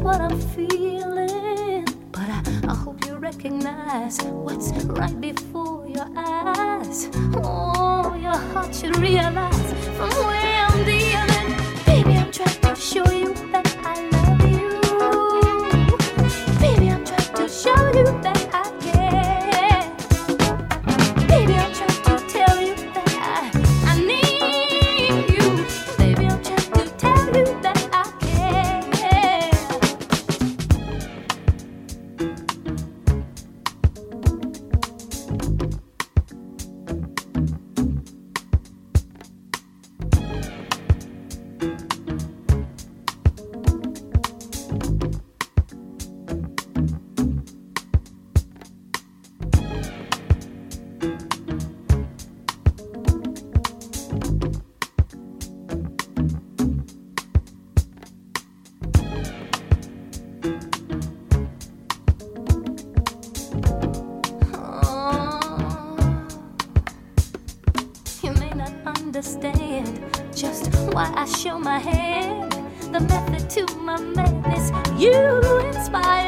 what I'm feeling. To my madness you inspire.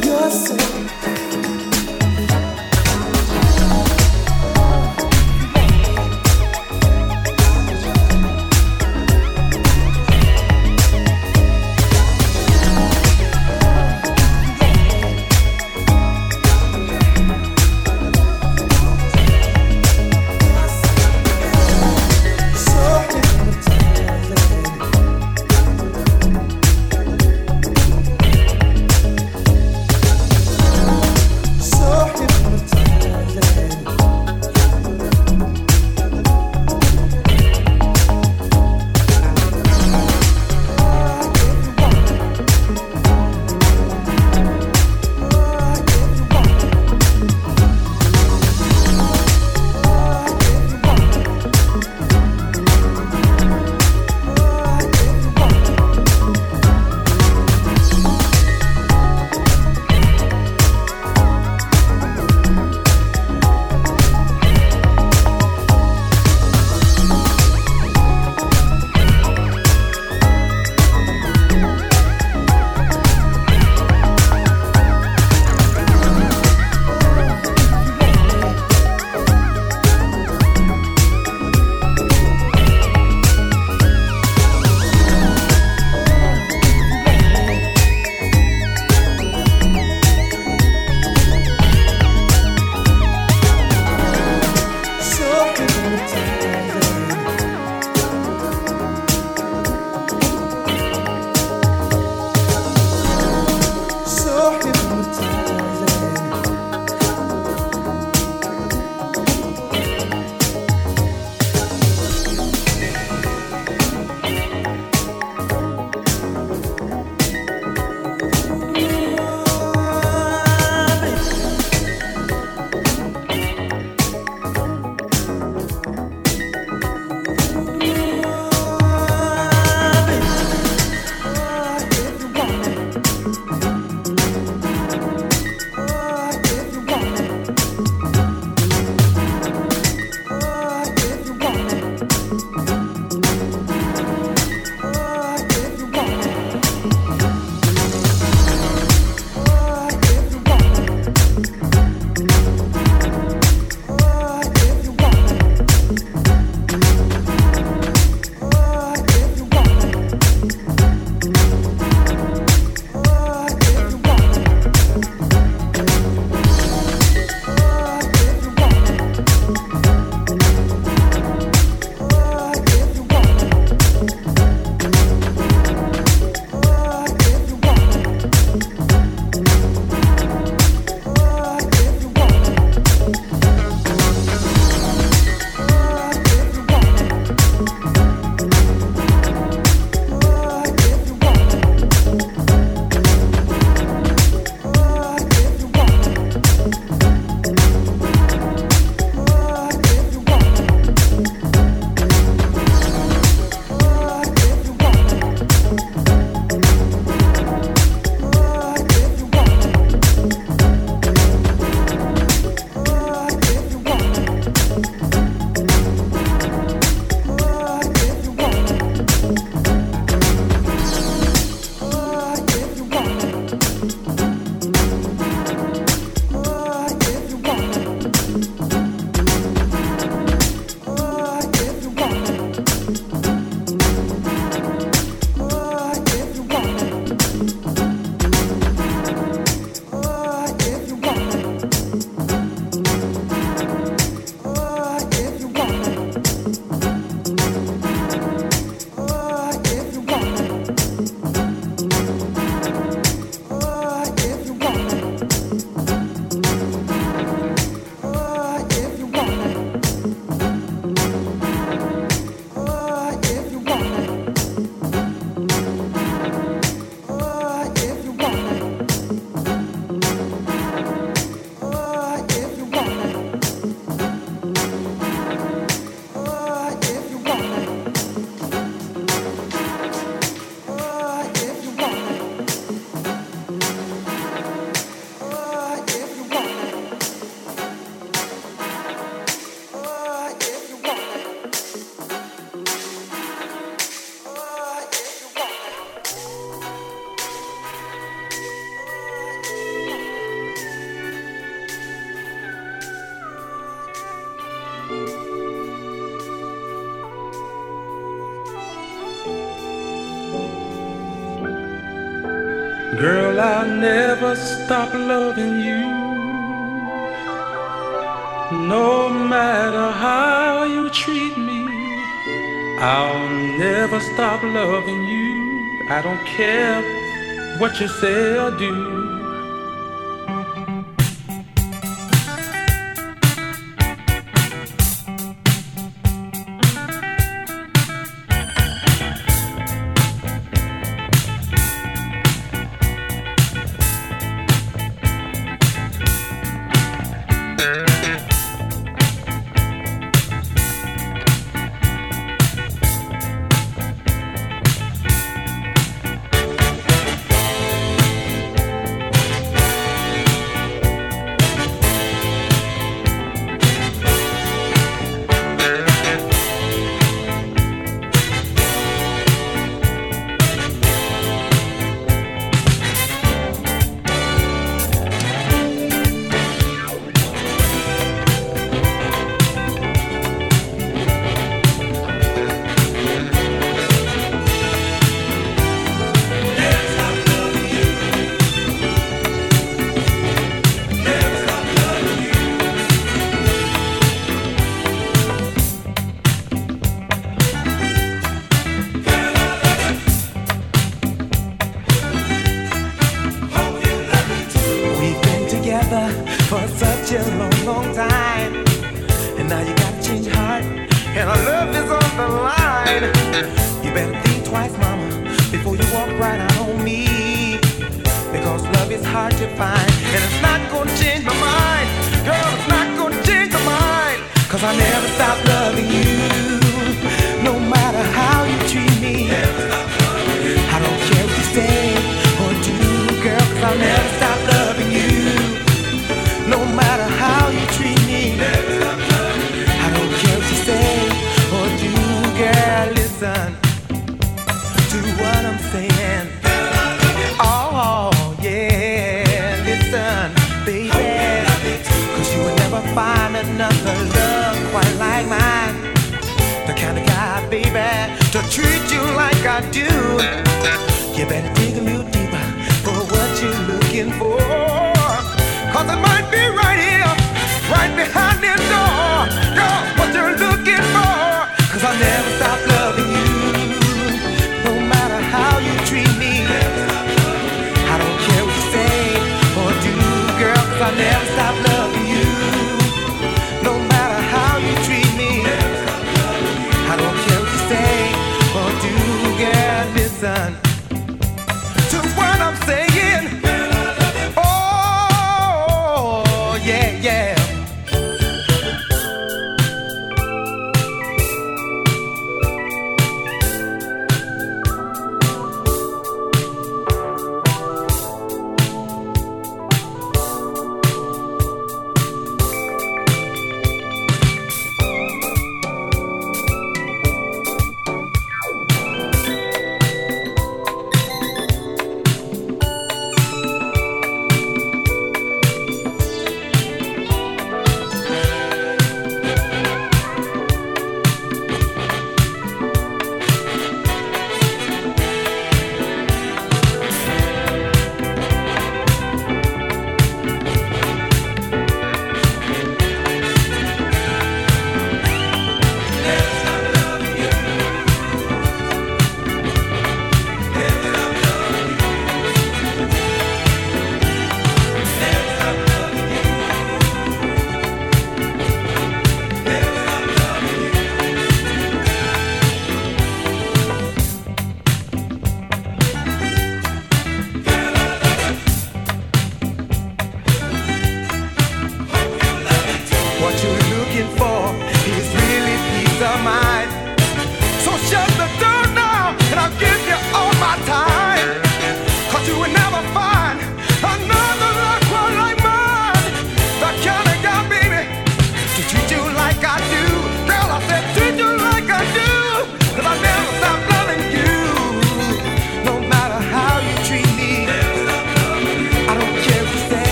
yourself. Loving you. No matter how you treat me, I'll never stop loving you. I don't care what you say or do.